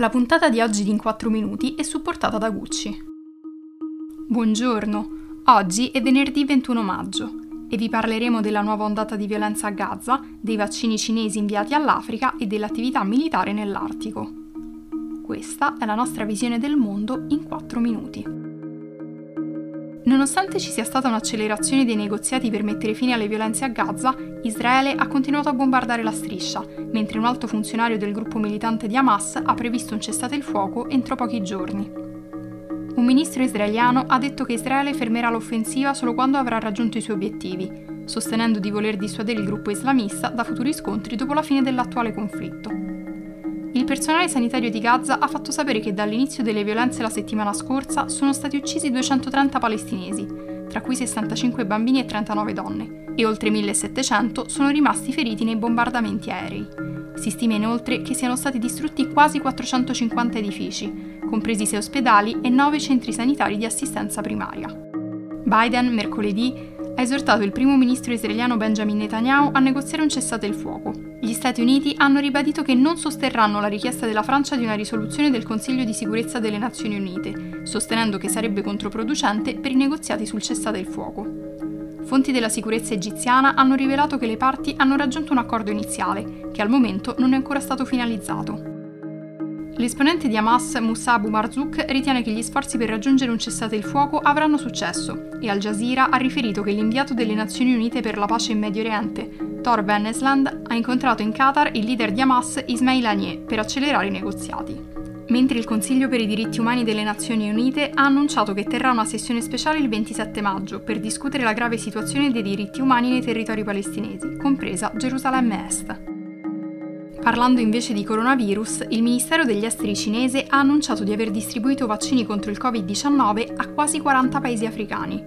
La puntata di oggi di In 4 Minuti è supportata da Gucci. Buongiorno, oggi è venerdì 21 maggio e vi parleremo della nuova ondata di violenza a Gaza, dei vaccini cinesi inviati all'Africa e dell'attività militare nell'Artico. Questa è la nostra visione del mondo in 4 minuti. Nonostante ci sia stata un'accelerazione dei negoziati per mettere fine alle violenze a Gaza, Israele ha continuato a bombardare la striscia, mentre un alto funzionario del gruppo militante di Hamas ha previsto un cessate il fuoco entro pochi giorni. Un ministro israeliano ha detto che Israele fermerà l'offensiva solo quando avrà raggiunto i suoi obiettivi, sostenendo di voler dissuadere il gruppo islamista da futuri scontri dopo la fine dell'attuale conflitto. Personale sanitario di Gaza ha fatto sapere che dall'inizio delle violenze la settimana scorsa sono stati uccisi 230 palestinesi, tra cui 65 bambini e 39 donne, e oltre 1700 sono rimasti feriti nei bombardamenti aerei. Si stima inoltre che siano stati distrutti quasi 450 edifici, compresi 6 ospedali e 9 centri sanitari di assistenza primaria. Biden, mercoledì, ha esortato il primo ministro israeliano Benjamin Netanyahu a negoziare un cessate il fuoco. Gli Stati Uniti hanno ribadito che non sosterranno la richiesta della Francia di una risoluzione del Consiglio di sicurezza delle Nazioni Unite, sostenendo che sarebbe controproducente per i negoziati sul cessate il fuoco. Fonti della sicurezza egiziana hanno rivelato che le parti hanno raggiunto un accordo iniziale, che al momento non è ancora stato finalizzato. L'esponente di Hamas, Moussa Abu Marzouk, ritiene che gli sforzi per raggiungere un cessate il fuoco avranno successo e Al Jazeera ha riferito che l'inviato delle Nazioni Unite per la pace in Medio Oriente, Thor Bennesland, ha incontrato in Qatar il leader di Hamas, Ismail Haniyeh, per accelerare i negoziati. Mentre il Consiglio per i diritti umani delle Nazioni Unite ha annunciato che terrà una sessione speciale il 27 maggio per discutere la grave situazione dei diritti umani nei territori palestinesi, compresa Gerusalemme Est. Parlando invece di coronavirus, il Ministero degli Esteri cinese ha annunciato di aver distribuito vaccini contro il Covid-19 a quasi 40 paesi africani.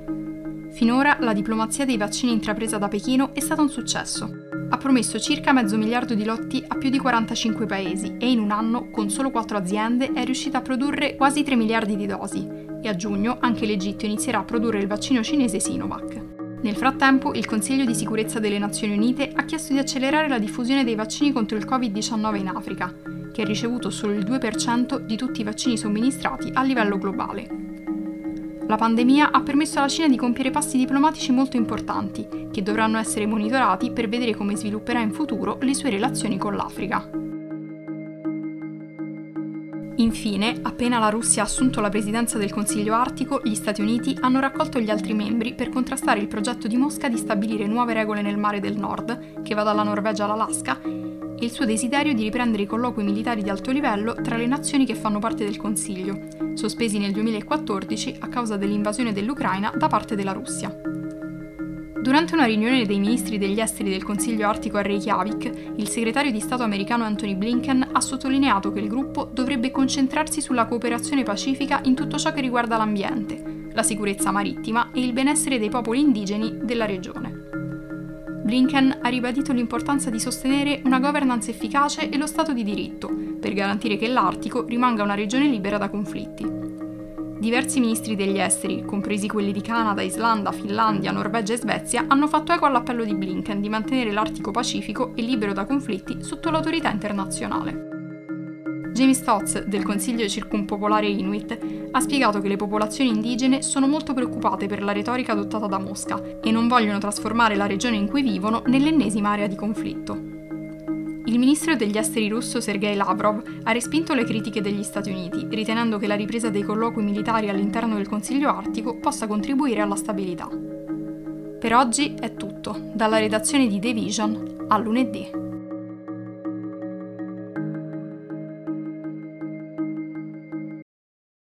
Finora la diplomazia dei vaccini intrapresa da Pechino è stata un successo. Ha promesso circa mezzo miliardo di lotti a più di 45 paesi e in un anno, con solo 4 aziende, è riuscita a produrre quasi 3 miliardi di dosi e a giugno anche l'Egitto inizierà a produrre il vaccino cinese Sinovac. Nel frattempo, il Consiglio di sicurezza delle Nazioni Unite ha chiesto di accelerare la diffusione dei vaccini contro il Covid-19 in Africa, che ha ricevuto solo il 2% di tutti i vaccini somministrati a livello globale. La pandemia ha permesso alla Cina di compiere passi diplomatici molto importanti, che dovranno essere monitorati per vedere come svilupperà in futuro le sue relazioni con l'Africa. Infine, appena la Russia ha assunto la presidenza del Consiglio Artico, gli Stati Uniti hanno raccolto gli altri membri per contrastare il progetto di Mosca di stabilire nuove regole nel mare del nord, che va dalla Norvegia all'Alaska, e il suo desiderio di riprendere i colloqui militari di alto livello tra le nazioni che fanno parte del Consiglio, sospesi nel 2014 a causa dell'invasione dell'Ucraina da parte della Russia. Durante una riunione dei ministri degli esteri del Consiglio Artico a Reykjavik, il segretario di Stato americano Anthony Blinken ha sottolineato che il gruppo dovrebbe concentrarsi sulla cooperazione pacifica in tutto ciò che riguarda l'ambiente, la sicurezza marittima e il benessere dei popoli indigeni della regione. Blinken ha ribadito l'importanza di sostenere una governance efficace e lo Stato di diritto, per garantire che l'Artico rimanga una regione libera da conflitti. Diversi ministri degli esteri, compresi quelli di Canada, Islanda, Finlandia, Norvegia e Svezia, hanno fatto eco all'appello di Blinken di mantenere l'Artico Pacifico e libero da conflitti sotto l'autorità internazionale. James Stotz, del Consiglio Circumpopolare Inuit, ha spiegato che le popolazioni indigene sono molto preoccupate per la retorica adottata da Mosca e non vogliono trasformare la regione in cui vivono nell'ennesima area di conflitto. Il ministro degli esteri russo Sergei Lavrov ha respinto le critiche degli Stati Uniti, ritenendo che la ripresa dei colloqui militari all'interno del Consiglio Artico possa contribuire alla stabilità. Per oggi è tutto, dalla redazione di The Vision a lunedì.